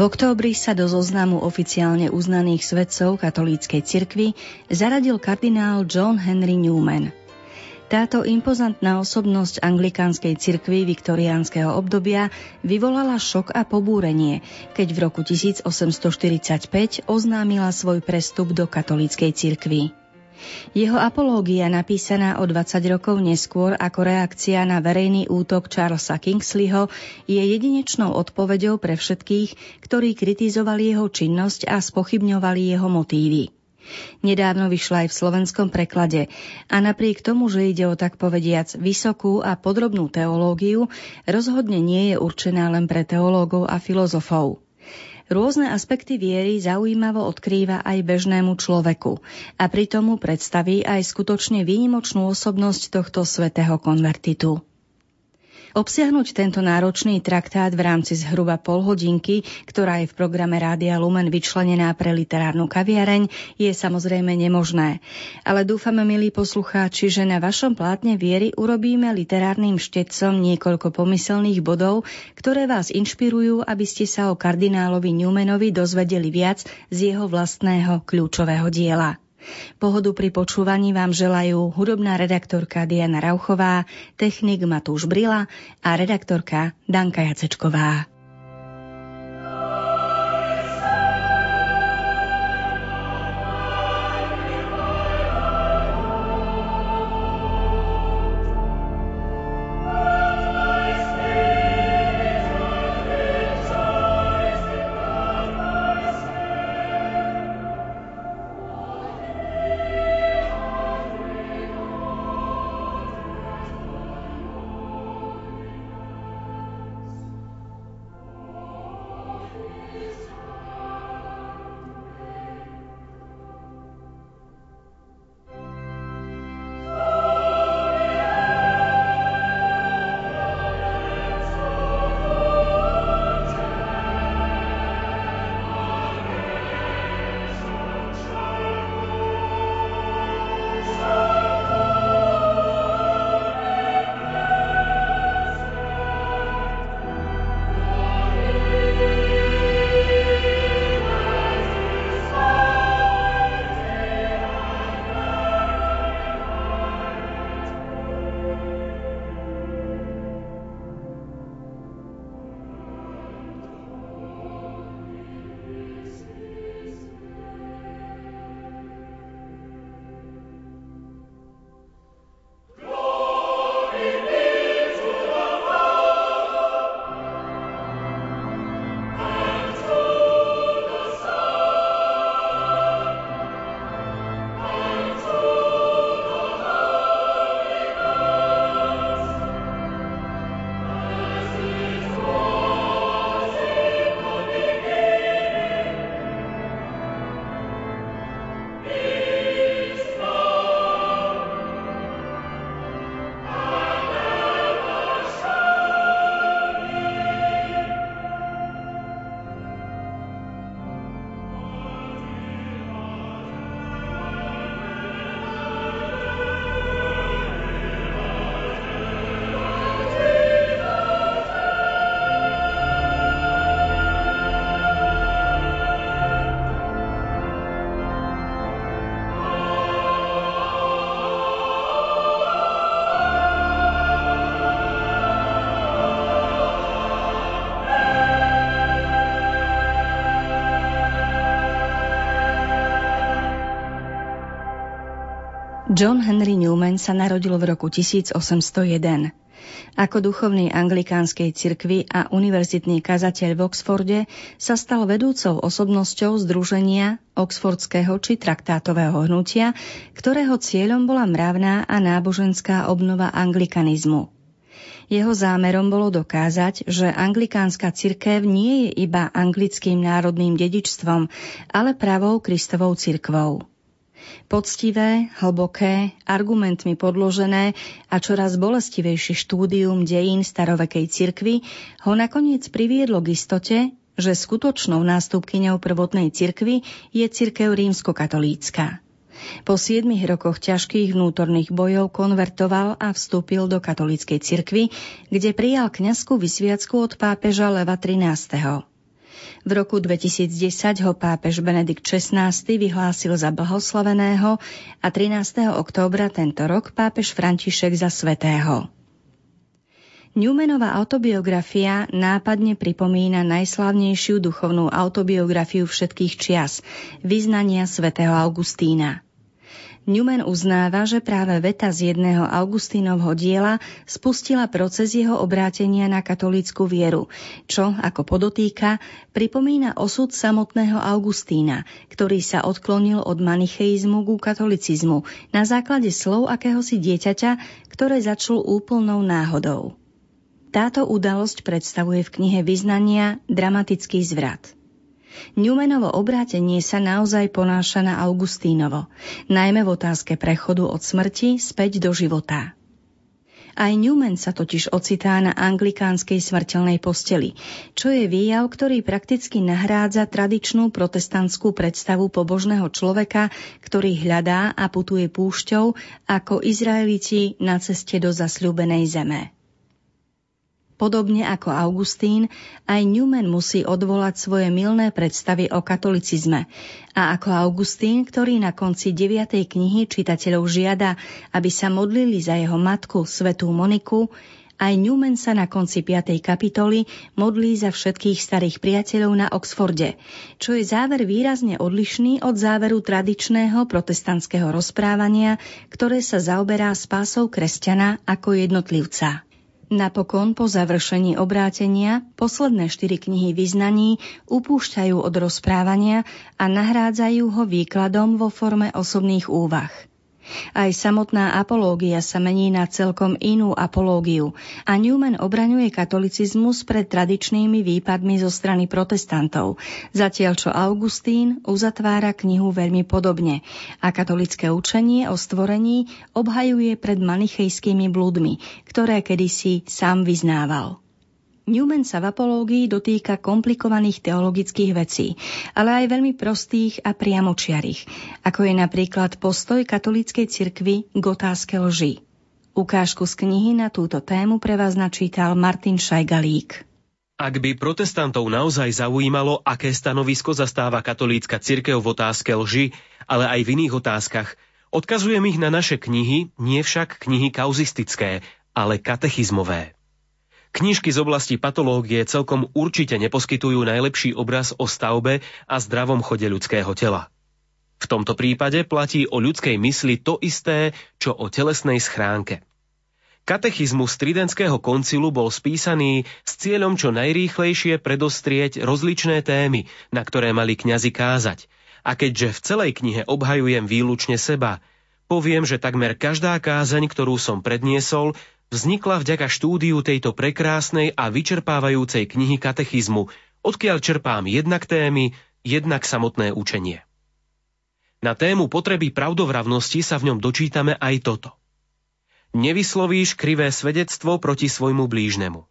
V októbri sa do zoznamu oficiálne uznaných svedcov katolíckej cirkvi zaradil kardinál John Henry Newman. Táto impozantná osobnosť anglikánskej cirkvi viktoriánskeho obdobia vyvolala šok a pobúrenie, keď v roku 1845 oznámila svoj prestup do katolíckej cirkvi. Jeho apológia, napísaná o 20 rokov neskôr ako reakcia na verejný útok Charlesa Kingsleyho, je jedinečnou odpoveďou pre všetkých, ktorí kritizovali jeho činnosť a spochybňovali jeho motívy. Nedávno vyšla aj v slovenskom preklade a napriek tomu, že ide o tak povediac vysokú a podrobnú teológiu, rozhodne nie je určená len pre teológov a filozofov. Rôzne aspekty viery zaujímavo odkrýva aj bežnému človeku a pritom mu predstaví aj skutočne výnimočnú osobnosť tohto svetého konvertitu. Obsiahnuť tento náročný traktát v rámci zhruba pol hodinky, ktorá je v programe Rádia Lumen vyčlenená pre literárnu kaviareň, je samozrejme nemožné. Ale dúfame, milí poslucháči, že na vašom plátne viery urobíme literárnym štetcom niekoľko pomyselných bodov, ktoré vás inšpirujú, aby ste sa o kardinálovi Newmanovi dozvedeli viac z jeho vlastného kľúčového diela. Pohodu pri počúvaní vám želajú hudobná redaktorka Diana Rauchová, technik Matúš Brila a redaktorka Danka Jacečková. John Henry Newman sa narodil v roku 1801. Ako duchovný anglikánskej cirkvi a univerzitný kazateľ v Oxforde sa stal vedúcou osobnosťou Združenia Oxfordského či traktátového hnutia, ktorého cieľom bola mravná a náboženská obnova anglikanizmu. Jeho zámerom bolo dokázať, že anglikánska cirkev nie je iba anglickým národným dedičstvom, ale pravou Kristovou cirkvou. Poctivé, hlboké, argumentmi podložené a čoraz bolestivejšie štúdium dejín starovekej cirkvy ho nakoniec priviedlo k istote, že skutočnou nástupkyňou prvotnej cirkvy je cirkev rímskokatolícka. Po siedmich rokoch ťažkých vnútorných bojov konvertoval a vstúpil do katolíckej cirkvy, kde prijal kňazskú vysviacku od pápeža Leva 13. V roku 2010 ho pápež Benedikt XVI vyhlásil za blahoslaveného a 13. októbra tento rok pápež František za svetého. Newmanová autobiografia nápadne pripomína najslavnejšiu duchovnú autobiografiu všetkých čias, vyznania svätého Augustína. Newman uznáva, že práve veta z jedného Augustínovho diela spustila proces jeho obrátenia na katolícku vieru, čo, ako podotýka, pripomína osud samotného Augustína, ktorý sa odklonil od manicheizmu ku katolicizmu na základe slov akéhosi dieťaťa, ktoré začul úplnou náhodou. Táto udalosť predstavuje v knihe Vyznania dramatický zvrat. Newmanovo obrátenie sa naozaj ponáša na Augustínovo, najmä v otázke prechodu od smrti späť do života. Aj Newman sa totiž ocitá na anglikánskej smrteľnej posteli, čo je výjav, ktorý prakticky nahrádza tradičnú protestantskú predstavu pobožného človeka, ktorý hľadá a putuje púšťou ako Izraeliti na ceste do zasľúbenej zeme. Podobne ako Augustín, aj Newman musí odvolať svoje milné predstavy o katolicizme. A ako Augustín, ktorý na konci 9. knihy čitateľov žiada, aby sa modlili za jeho matku, svetú Moniku, aj Newman sa na konci 5. kapitoly modlí za všetkých starých priateľov na Oxforde, čo je záver výrazne odlišný od záveru tradičného protestantského rozprávania, ktoré sa zaoberá spásou kresťana ako jednotlivca. Napokon po završení obrátenia posledné štyri knihy vyznaní upúšťajú od rozprávania a nahrádzajú ho výkladom vo forme osobných úvah. Aj samotná apológia sa mení na celkom inú apológiu a Newman obraňuje katolicizmus pred tradičnými výpadmi zo strany protestantov, zatiaľ čo Augustín uzatvára knihu veľmi podobne a katolické učenie o stvorení obhajuje pred manichejskými blúdmi, ktoré kedysi sám vyznával. Newman sa v apológii dotýka komplikovaných teologických vecí, ale aj veľmi prostých a priamočiarých, ako je napríklad postoj katolíckej cirkvy k otázke lži. Ukážku z knihy na túto tému pre vás načítal Martin Šajgalík. Ak by protestantov naozaj zaujímalo, aké stanovisko zastáva katolícka cirkev v otázke lži, ale aj v iných otázkach, odkazujem ich na naše knihy, nie však knihy kauzistické, ale katechizmové. Knižky z oblasti patológie celkom určite neposkytujú najlepší obraz o stavbe a zdravom chode ľudského tela. V tomto prípade platí o ľudskej mysli to isté, čo o telesnej schránke. Katechizmus Tridentského koncilu bol spísaný s cieľom čo najrýchlejšie predostrieť rozličné témy, na ktoré mali kňazi kázať. A keďže v celej knihe obhajujem výlučne seba, poviem, že takmer každá kázaň, ktorú som predniesol, vznikla vďaka štúdiu tejto prekrásnej a vyčerpávajúcej knihy katechizmu, odkiaľ čerpám jednak témy, jednak samotné učenie. Na tému potreby pravdovravnosti sa v ňom dočítame aj toto. Nevyslovíš krivé svedectvo proti svojmu blížnemu.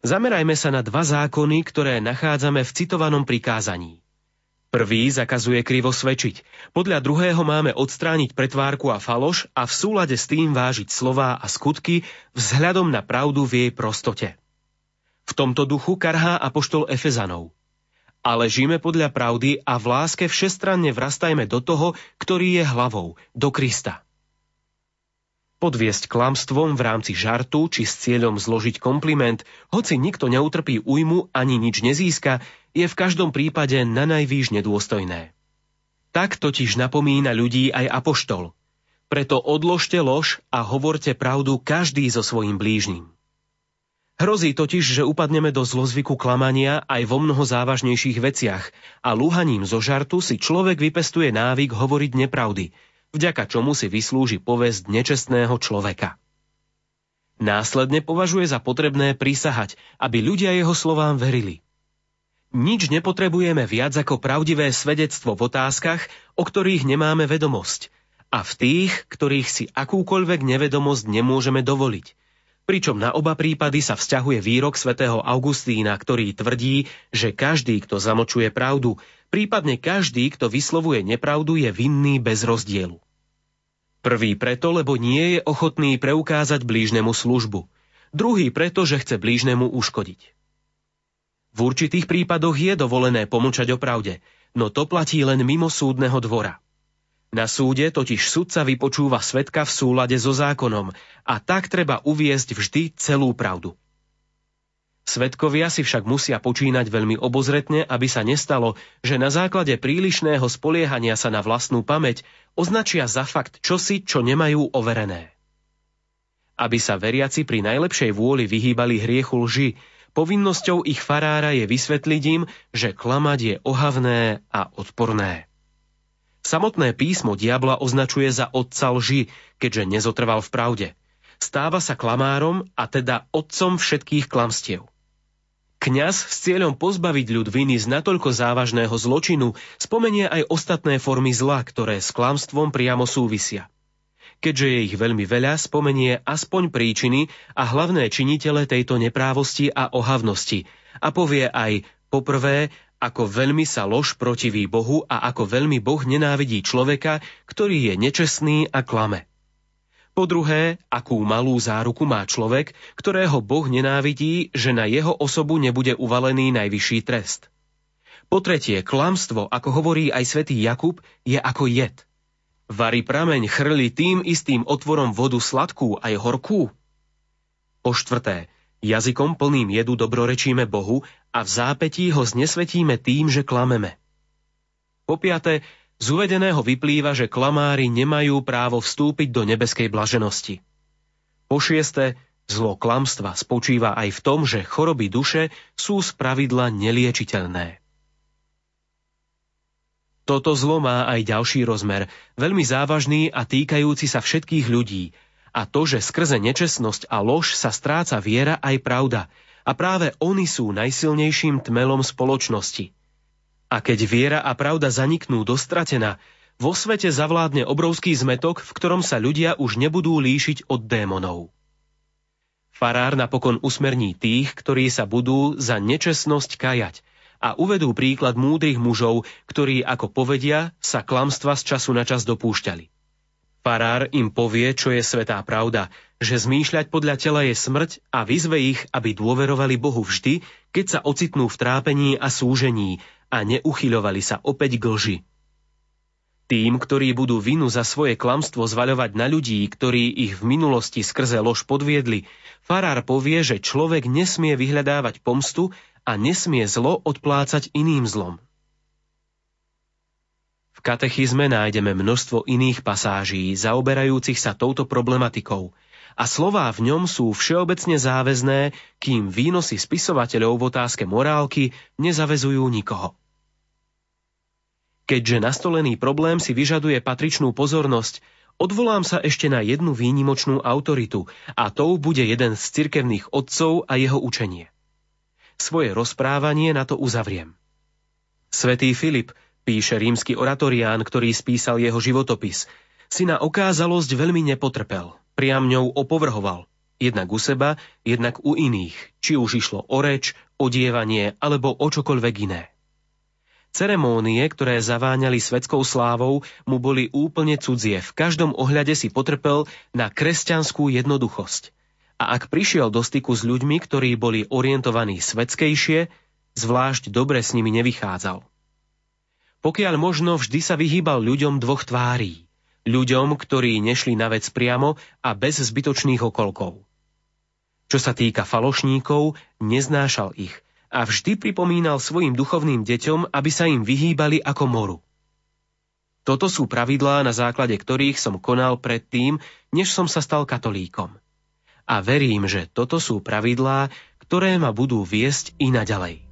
Zamerajme sa na dva zákony, ktoré nachádzame v citovanom prikázaní. Prvý zakazuje krivo svedčiť. Podľa druhého máme odstrániť pretvárku a faloš a v súlade s tým vážiť slová a skutky vzhľadom na pravdu v jej prostote. V tomto duchu karhá apoštol Efezanov. Ale žijeme podľa pravdy a v láske všestranne vrastajme do toho, ktorý je hlavou, do Krista. Podviesť klamstvom v rámci žartu či s cieľom zložiť kompliment, hoci nikto neutrpí újmu ani nič nezíska, je v každom prípade na najvýš nedôstojné. Tak totiž napomína ľudí aj apoštol. Preto odložte lož a hovorte pravdu každý so svojim blížnym. Hrozí totiž, že upadneme do zlozvyku klamania aj vo mnoho závažnejších veciach a lúhaním zo žartu si človek vypestuje návyk hovoriť nepravdy, vďaka čomu si vyslúži povesť nečestného človeka. Následne považuje za potrebné prisahať, aby ľudia jeho slovám verili – nič nepotrebujeme viac ako pravdivé svedectvo v otázkach, o ktorých nemáme vedomosť a v tých, ktorých si akúkoľvek nevedomosť nemôžeme dovoliť. Pričom na oba prípady sa vzťahuje výrok svätého Augustína, ktorý tvrdí, že každý, kto zamočuje pravdu, prípadne každý, kto vyslovuje nepravdu, je vinný bez rozdielu. Prvý preto, lebo nie je ochotný preukázať blížnemu službu. Druhý preto, že chce blížnemu uškodiť. V určitých prípadoch je dovolené pomlčať o pravde, no to platí len mimo súdneho dvora. Na súde totiž sudca vypočúva svetka v súlade so zákonom a tak treba uviesť vždy celú pravdu. Svetkovia si však musia počínať veľmi obozretne, aby sa nestalo, že na základe prílišného spoliehania sa na vlastnú pamäť označia za fakt čosi, čo nemajú overené. Aby sa veriaci pri najlepšej vôli vyhýbali hriechu lži, povinnosťou ich farára je vysvetliť im, že klamať je ohavné a odporné. Samotné písmo diabla označuje za otca lži, keďže nezotrval v pravde. Stáva sa klamárom a teda otcom všetkých klamstiev. Kňaz s cieľom pozbaviť ľud viny z natoľko závažného zločinu spomenie aj ostatné formy zla, ktoré s klamstvom priamo súvisia. Keďže je ich veľmi veľa, spomenie aspoň príčiny a hlavné činitele tejto neprávosti a ohavnosti a povie aj poprvé, ako veľmi sa lož protiví Bohu a ako veľmi Boh nenávidí človeka, ktorý je nečestný a klame. Po druhé, akú malú záruku má človek, ktorého Boh nenávidí, že na jeho osobu nebude uvalený najvyšší trest. Po tretie, klamstvo, ako hovorí aj svätý Jakub, je ako jed. Vary prameň chrli tým istým otvorom vodu sladkú aj horkú. Po štvrté, Jazykom plným jedu dobrorečíme Bohu a v zápetí ho znesvetíme tým, že klameme. Po piate, z uvedeného vyplýva, že klamári nemajú právo vstúpiť do nebeskej blaženosti. Po šieste, zlo klamstva spočíva aj v tom, že choroby duše sú z pravidla neliečiteľné. Toto zlo má aj ďalší rozmer, veľmi závažný a týkajúci sa všetkých ľudí, a to, že skrze nečestnosť a lož sa stráca viera aj pravda. A práve oni sú najsilnejším tmelom spoločnosti. A keď viera a pravda zaniknú dostratená, vo svete zavládne obrovský zmetok, v ktorom sa ľudia už nebudú líšiť od démonov. Farár napokon usmerní tých, ktorí sa budú za nečestnosť kajať a uvedú príklad múdrych mužov, ktorí, ako povedia, sa klamstva z času na čas dopúšťali. Farár im povie, čo je svetá pravda, že zmýšľať podľa tela je smrť a vyzve ich, aby dôverovali Bohu vždy, keď sa ocitnú v trápení a súžení a neuchyľovali sa opäť k lži. Tým, ktorí budú vinu za svoje klamstvo zvaľovať na ľudí, ktorí ich v minulosti skrze lož podviedli, farár povie, že človek nesmie vyhľadávať pomstu a nesmie zlo odplácať iným zlom. V katechizme nájdeme množstvo iných pasáží zaoberajúcich sa touto problematikou a slová v ňom sú všeobecne záväzné, kým výnosy spisovateľov v otázke morálky nezavezujú nikoho. Keďže nastolený problém si vyžaduje patričnú pozornosť, odvolám sa ešte na jednu výnimočnú autoritu a tou bude jeden z cirkevných otcov a jeho učenie. Svoje rozprávanie na to uzavriem. Svetý Filip Píše rímsky oratorián, ktorý spísal jeho životopis. Si na okázalosť veľmi nepotrpel, priam ňou opovrhoval. Jednak u seba, jednak u iných, či už išlo o reč, odievanie alebo o čokoľvek iné. Ceremónie, ktoré zaváňali svetskou slávou, mu boli úplne cudzie. V každom ohľade si potrpel na kresťanskú jednoduchosť. A ak prišiel do styku s ľuďmi, ktorí boli orientovaní svetskejšie, zvlášť dobre s nimi nevychádzal. Pokiaľ možno vždy sa vyhýbal ľuďom dvoch tvárí. Ľuďom, ktorí nešli na vec priamo a bez zbytočných okolkov. Čo sa týka falošníkov, neznášal ich a vždy pripomínal svojim duchovným deťom, aby sa im vyhýbali ako moru. Toto sú pravidlá, na základe ktorých som konal predtým, než som sa stal katolíkom. A verím, že toto sú pravidlá, ktoré ma budú viesť i naďalej.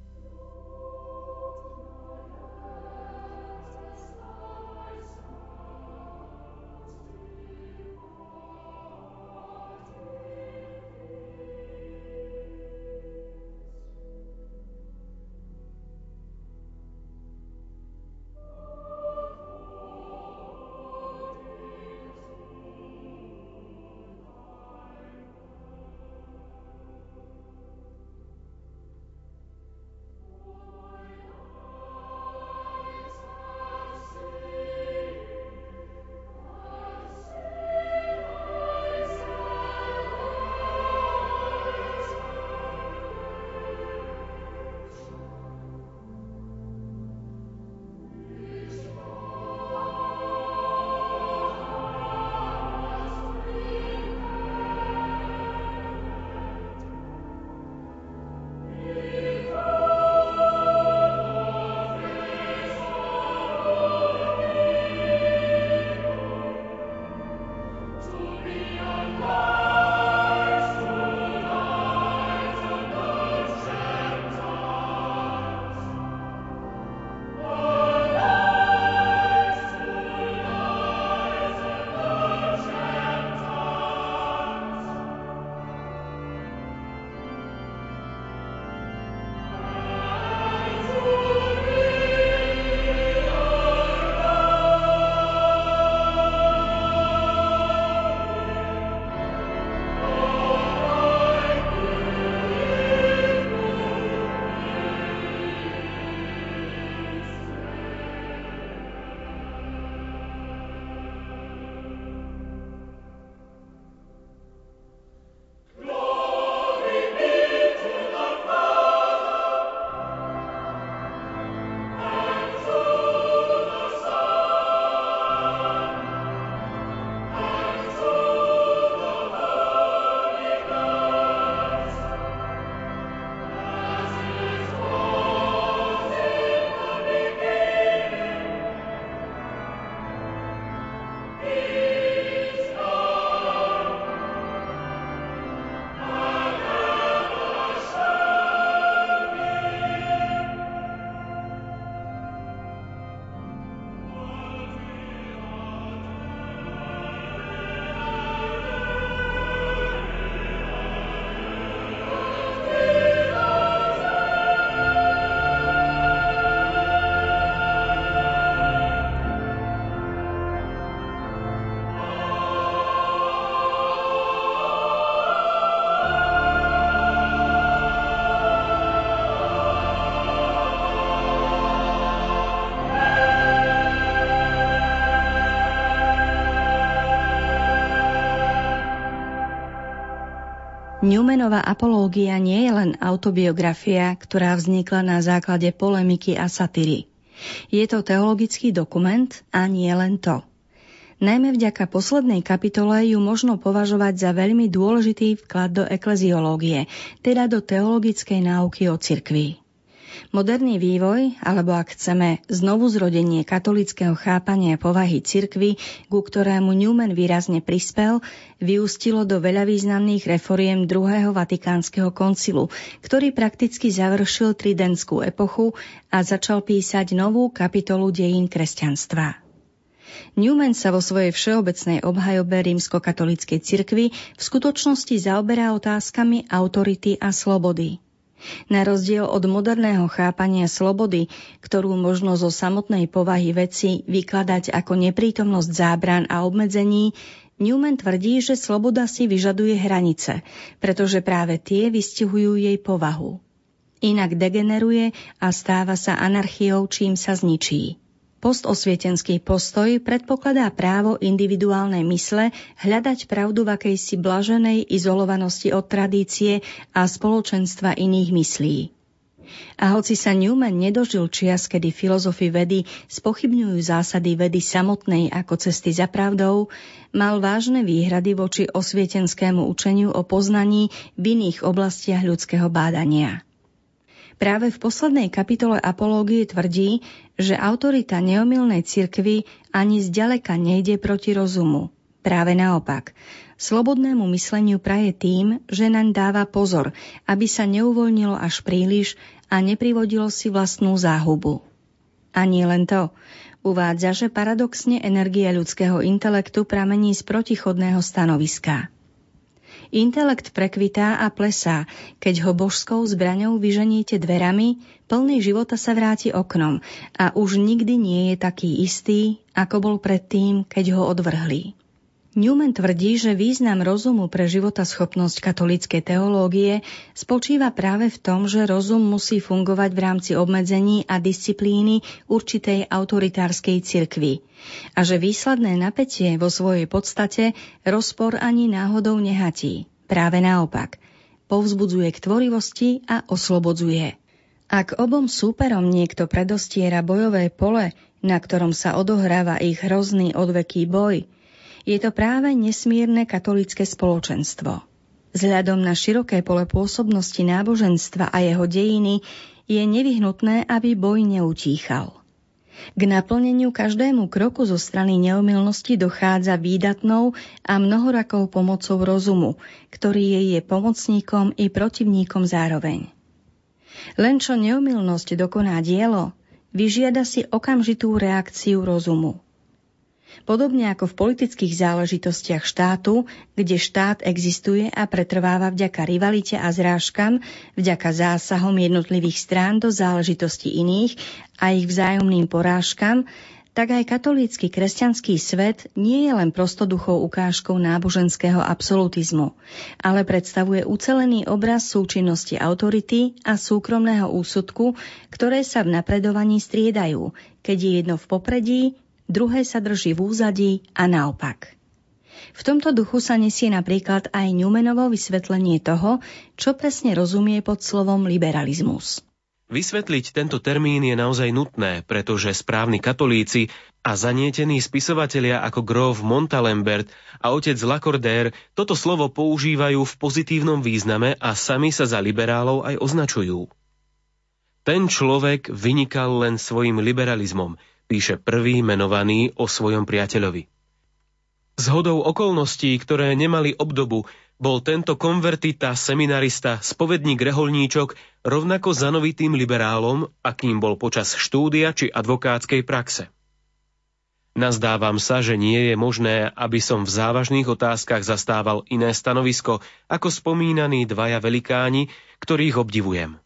Newmanová apológia nie je len autobiografia, ktorá vznikla na základe polemiky a satyry. Je to teologický dokument a nie len to. Najmä vďaka poslednej kapitole ju možno považovať za veľmi dôležitý vklad do ekleziológie, teda do teologickej náuky o cirkvi. Moderný vývoj, alebo ak chceme znovu zrodenie katolického chápania povahy cirkvy, ku ktorému Newman výrazne prispel, vyústilo do veľa významných reforiem druhého vatikánskeho koncilu, ktorý prakticky završil tridentskú epochu a začal písať novú kapitolu dejín kresťanstva. Newman sa vo svojej všeobecnej obhajobe rímskokatolíckej cirkvi v skutočnosti zaoberá otázkami autority a slobody. Na rozdiel od moderného chápania slobody, ktorú možno zo samotnej povahy veci vykladať ako neprítomnosť zábran a obmedzení, Newman tvrdí, že sloboda si vyžaduje hranice, pretože práve tie vystihujú jej povahu. Inak degeneruje a stáva sa anarchiou, čím sa zničí. Postosvietenský postoj predpokladá právo individuálnej mysle hľadať pravdu v akejsi blaženej izolovanosti od tradície a spoločenstva iných myslí. A hoci sa Newman nedožil čias, kedy filozofi vedy spochybňujú zásady vedy samotnej ako cesty za pravdou, mal vážne výhrady voči osvietenskému učeniu o poznaní v iných oblastiach ľudského bádania. Práve v poslednej kapitole Apológie tvrdí, že autorita neomilnej cirkvy ani zďaleka nejde proti rozumu. Práve naopak. Slobodnému mysleniu praje tým, že naň dáva pozor, aby sa neuvoľnilo až príliš a neprivodilo si vlastnú záhubu. Ani len to. Uvádza, že paradoxne energia ľudského intelektu pramení z protichodného stanoviska. Intelekt prekvitá a plesá, keď ho božskou zbraňou vyženíte dverami, plný života sa vráti oknom a už nikdy nie je taký istý, ako bol predtým, keď ho odvrhli. Newman tvrdí, že význam rozumu pre životaschopnosť katolíckej teológie spočíva práve v tom, že rozum musí fungovať v rámci obmedzení a disciplíny určitej autoritárskej cirkvi a že výsledné napätie vo svojej podstate rozpor ani náhodou nehatí. Práve naopak, povzbudzuje k tvorivosti a oslobodzuje. Ak obom súperom niekto predostiera bojové pole, na ktorom sa odohráva ich hrozný odveký boj, je to práve nesmierne katolické spoločenstvo. Vzhľadom na široké pole pôsobnosti náboženstva a jeho dejiny je nevyhnutné, aby boj neutíchal. K naplneniu každému kroku zo strany neomilnosti dochádza výdatnou a mnohorakou pomocou rozumu, ktorý jej je pomocníkom i protivníkom zároveň. Len čo neomilnosť dokoná dielo, vyžiada si okamžitú reakciu rozumu. Podobne ako v politických záležitostiach štátu, kde štát existuje a pretrváva vďaka rivalite a zrážkam, vďaka zásahom jednotlivých strán do záležitosti iných a ich vzájomným porážkam, tak aj katolícky kresťanský svet nie je len prostoduchou ukážkou náboženského absolutizmu, ale predstavuje ucelený obraz súčinnosti autority a súkromného úsudku, ktoré sa v napredovaní striedajú, keď je jedno v popredí, druhé sa drží v úzadí a naopak. V tomto duchu sa nesie napríklad aj Newmanovo vysvetlenie toho, čo presne rozumie pod slovom liberalizmus. Vysvetliť tento termín je naozaj nutné, pretože správni katolíci a zanietení spisovatelia ako Grof Montalembert a otec Lacordaire toto slovo používajú v pozitívnom význame a sami sa za liberálov aj označujú. Ten človek vynikal len svojim liberalizmom, píše prvý menovaný o svojom priateľovi. Zhodou okolností, ktoré nemali obdobu, bol tento konvertita, seminarista, spovedník reholníčok rovnako zanovitým liberálom, akým bol počas štúdia či advokátskej praxe. Nazdávam sa, že nie je možné, aby som v závažných otázkach zastával iné stanovisko ako spomínaní dvaja velikáni, ktorých obdivujem.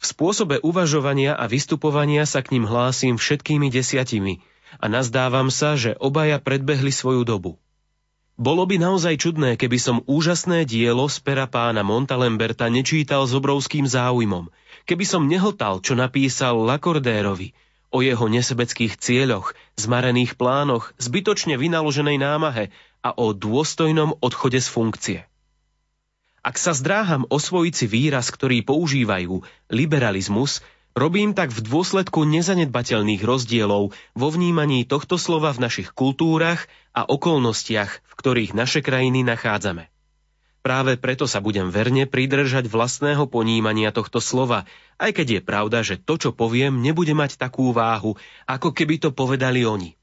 V spôsobe uvažovania a vystupovania sa k ním hlásim všetkými desiatimi a nazdávam sa, že obaja predbehli svoju dobu. Bolo by naozaj čudné, keby som úžasné dielo z pera pána Montalemberta nečítal s obrovským záujmom, keby som nehltal, čo napísal Lakordérovi o jeho nesebeckých cieľoch, zmarených plánoch, zbytočne vynaloženej námahe a o dôstojnom odchode z funkcie. Ak sa zdráham osvojiť si výraz, ktorý používajú, liberalizmus, robím tak v dôsledku nezanedbateľných rozdielov vo vnímaní tohto slova v našich kultúrach a okolnostiach, v ktorých naše krajiny nachádzame. Práve preto sa budem verne pridržať vlastného ponímania tohto slova, aj keď je pravda, že to, čo poviem, nebude mať takú váhu, ako keby to povedali oni.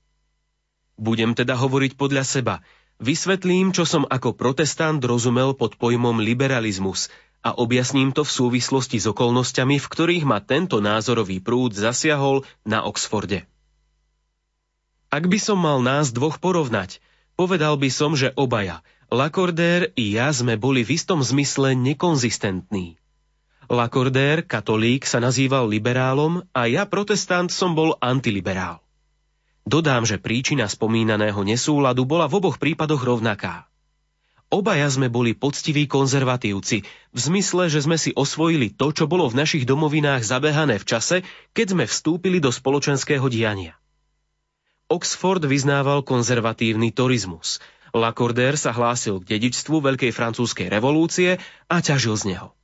Budem teda hovoriť podľa seba – Vysvetlím, čo som ako protestant rozumel pod pojmom liberalizmus a objasním to v súvislosti s okolnostiami, v ktorých ma tento názorový prúd zasiahol na Oxforde. Ak by som mal nás dvoch porovnať, povedal by som, že obaja, Lacordaire i ja sme boli v istom zmysle nekonzistentní. Lacordaire, katolík, sa nazýval liberálom a ja, protestant, som bol antiliberál. Dodám, že príčina spomínaného nesúladu bola v oboch prípadoch rovnaká. Obaja sme boli poctiví konzervatívci, v zmysle, že sme si osvojili to, čo bolo v našich domovinách zabehané v čase, keď sme vstúpili do spoločenského diania. Oxford vyznával konzervatívny turizmus. Lacordaire sa hlásil k dedičstvu Veľkej francúzskej revolúcie a ťažil z neho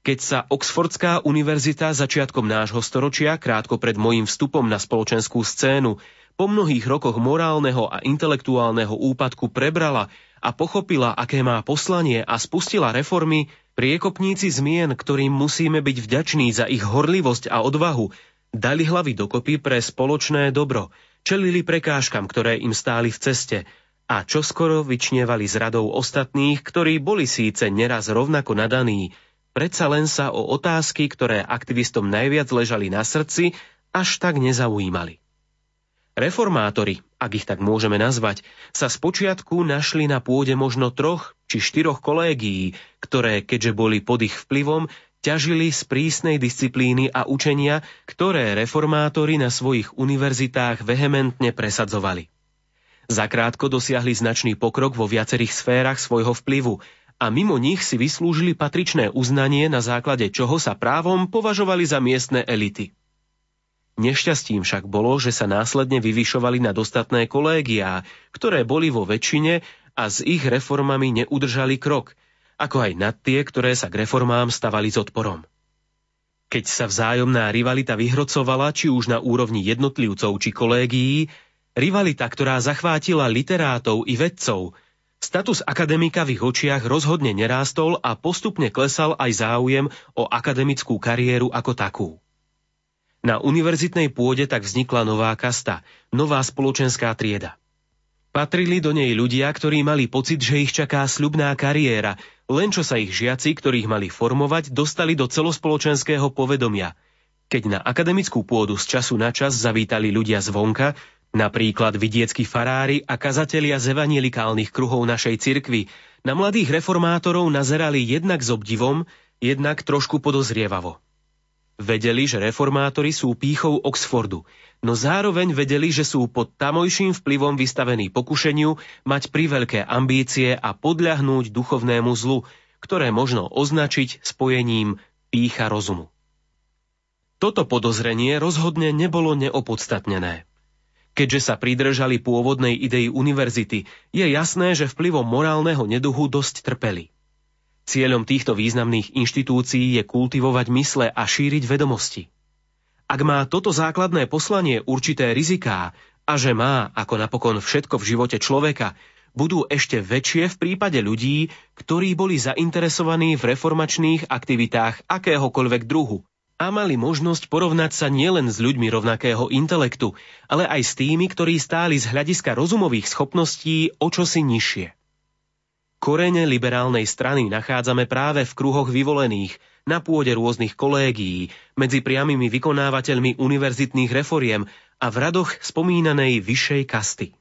keď sa Oxfordská univerzita začiatkom nášho storočia, krátko pred mojím vstupom na spoločenskú scénu, po mnohých rokoch morálneho a intelektuálneho úpadku prebrala a pochopila, aké má poslanie a spustila reformy, priekopníci zmien, ktorým musíme byť vďační za ich horlivosť a odvahu, dali hlavy dokopy pre spoločné dobro, čelili prekážkam, ktoré im stáli v ceste a čoskoro vyčnievali z radou ostatných, ktorí boli síce neraz rovnako nadaní, predsa len sa o otázky, ktoré aktivistom najviac ležali na srdci, až tak nezaujímali. Reformátori, ak ich tak môžeme nazvať, sa spočiatku našli na pôde možno troch či štyroch kolégií, ktoré, keďže boli pod ich vplyvom, ťažili z prísnej disciplíny a učenia, ktoré reformátori na svojich univerzitách vehementne presadzovali. Zakrátko dosiahli značný pokrok vo viacerých sférach svojho vplyvu a mimo nich si vyslúžili patričné uznanie, na základe čoho sa právom považovali za miestne elity. Nešťastím však bolo, že sa následne vyvyšovali na dostatné kolégiá, ktoré boli vo väčšine a s ich reformami neudržali krok, ako aj nad tie, ktoré sa k reformám stavali s odporom. Keď sa vzájomná rivalita vyhrocovala, či už na úrovni jednotlivcov či kolégií, rivalita, ktorá zachvátila literátov i vedcov, Status akademika v ich očiach rozhodne nerástol a postupne klesal aj záujem o akademickú kariéru ako takú. Na univerzitnej pôde tak vznikla nová kasta, nová spoločenská trieda. Patrili do nej ľudia, ktorí mali pocit, že ich čaká sľubná kariéra, len čo sa ich žiaci, ktorých mali formovať, dostali do celospoločenského povedomia. Keď na akademickú pôdu z času na čas zavítali ľudia zvonka, Napríklad vidieckí farári a kazatelia z evanielikálnych kruhov našej cirkvy na mladých reformátorov nazerali jednak s obdivom, jednak trošku podozrievavo. Vedeli, že reformátori sú pýchou Oxfordu, no zároveň vedeli, že sú pod tamojším vplyvom vystavení pokušeniu mať priveľké ambície a podľahnúť duchovnému zlu, ktoré možno označiť spojením pícha rozumu. Toto podozrenie rozhodne nebolo neopodstatnené. Keďže sa pridržali pôvodnej idei univerzity, je jasné, že vplyvom morálneho neduhu dosť trpeli. Cieľom týchto významných inštitúcií je kultivovať mysle a šíriť vedomosti. Ak má toto základné poslanie určité riziká a že má, ako napokon všetko v živote človeka, budú ešte väčšie v prípade ľudí, ktorí boli zainteresovaní v reformačných aktivitách akéhokoľvek druhu, a mali možnosť porovnať sa nielen s ľuďmi rovnakého intelektu, ale aj s tými, ktorí stáli z hľadiska rozumových schopností o čosi nižšie. Korene liberálnej strany nachádzame práve v kruhoch vyvolených, na pôde rôznych kolégií, medzi priamými vykonávateľmi univerzitných reforiem a v radoch spomínanej vyššej kasty.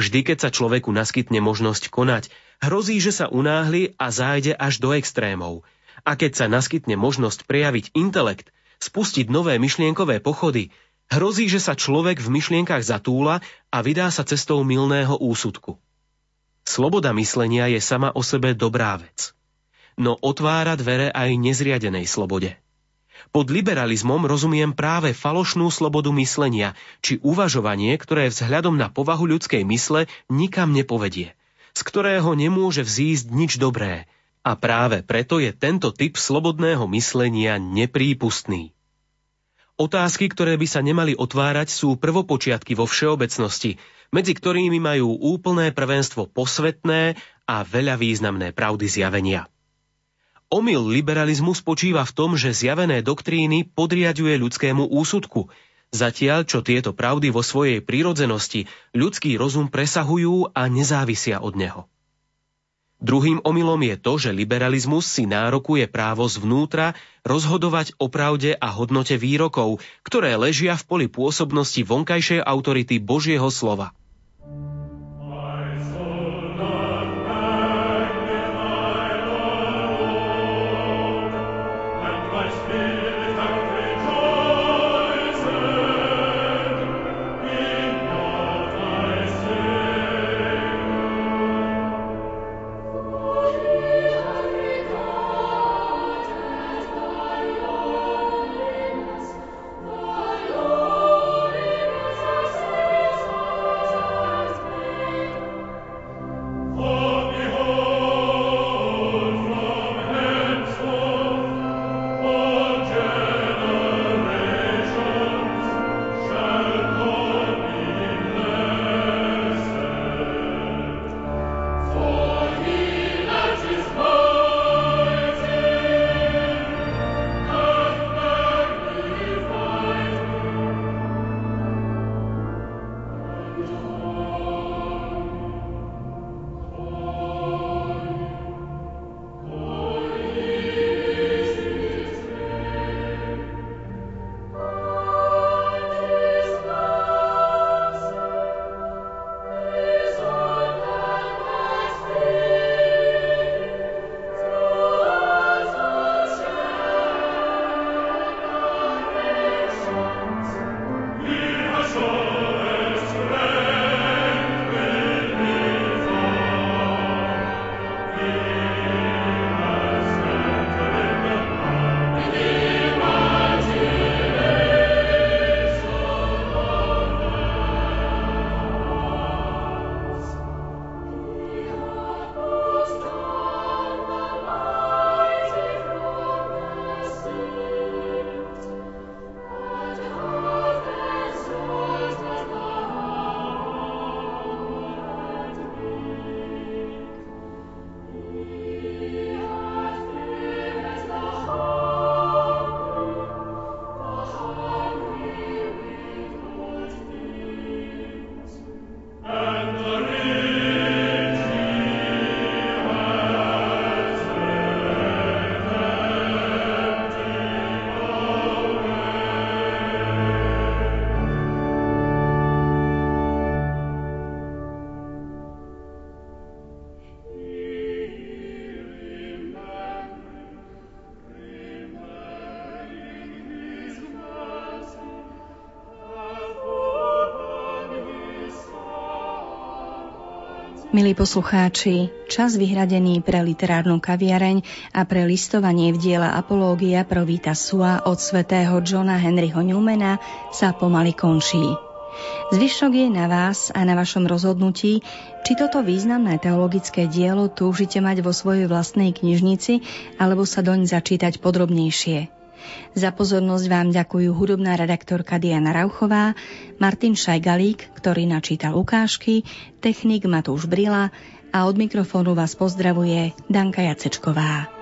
Vždy, keď sa človeku naskytne možnosť konať, hrozí, že sa unáhli a zájde až do extrémov – a keď sa naskytne možnosť prejaviť intelekt, spustiť nové myšlienkové pochody, hrozí, že sa človek v myšlienkach zatúla a vydá sa cestou milného úsudku. Sloboda myslenia je sama o sebe dobrá vec. No otvára dvere aj nezriadenej slobode. Pod liberalizmom rozumiem práve falošnú slobodu myslenia, či uvažovanie, ktoré vzhľadom na povahu ľudskej mysle nikam nepovedie. z ktorého nemôže vzísť nič dobré. A práve preto je tento typ slobodného myslenia neprípustný. Otázky, ktoré by sa nemali otvárať, sú prvopočiatky vo všeobecnosti, medzi ktorými majú úplné prvenstvo posvetné a veľa významné pravdy zjavenia. Omyl liberalizmu spočíva v tom, že zjavené doktríny podriaduje ľudskému úsudku, zatiaľ čo tieto pravdy vo svojej prírodzenosti ľudský rozum presahujú a nezávisia od neho. Druhým omylom je to, že liberalizmus si nárokuje právo zvnútra rozhodovať o pravde a hodnote výrokov, ktoré ležia v poli pôsobnosti vonkajšej autority Božieho slova. Milí poslucháči, čas vyhradený pre literárnu kaviareň a pre listovanie v diela Apológia Provita Sua od svätého Johna Henryho Newmana sa pomaly končí. Zvyšok je na vás a na vašom rozhodnutí, či toto významné teologické dielo túžite mať vo svojej vlastnej knižnici alebo sa doň začítať podrobnejšie. Za pozornosť vám ďakujú hudobná redaktorka Diana Rauchová, Martin Šajgalík, ktorý načítal ukážky, technik Matúš Brila a od mikrofónu vás pozdravuje Danka Jacečková.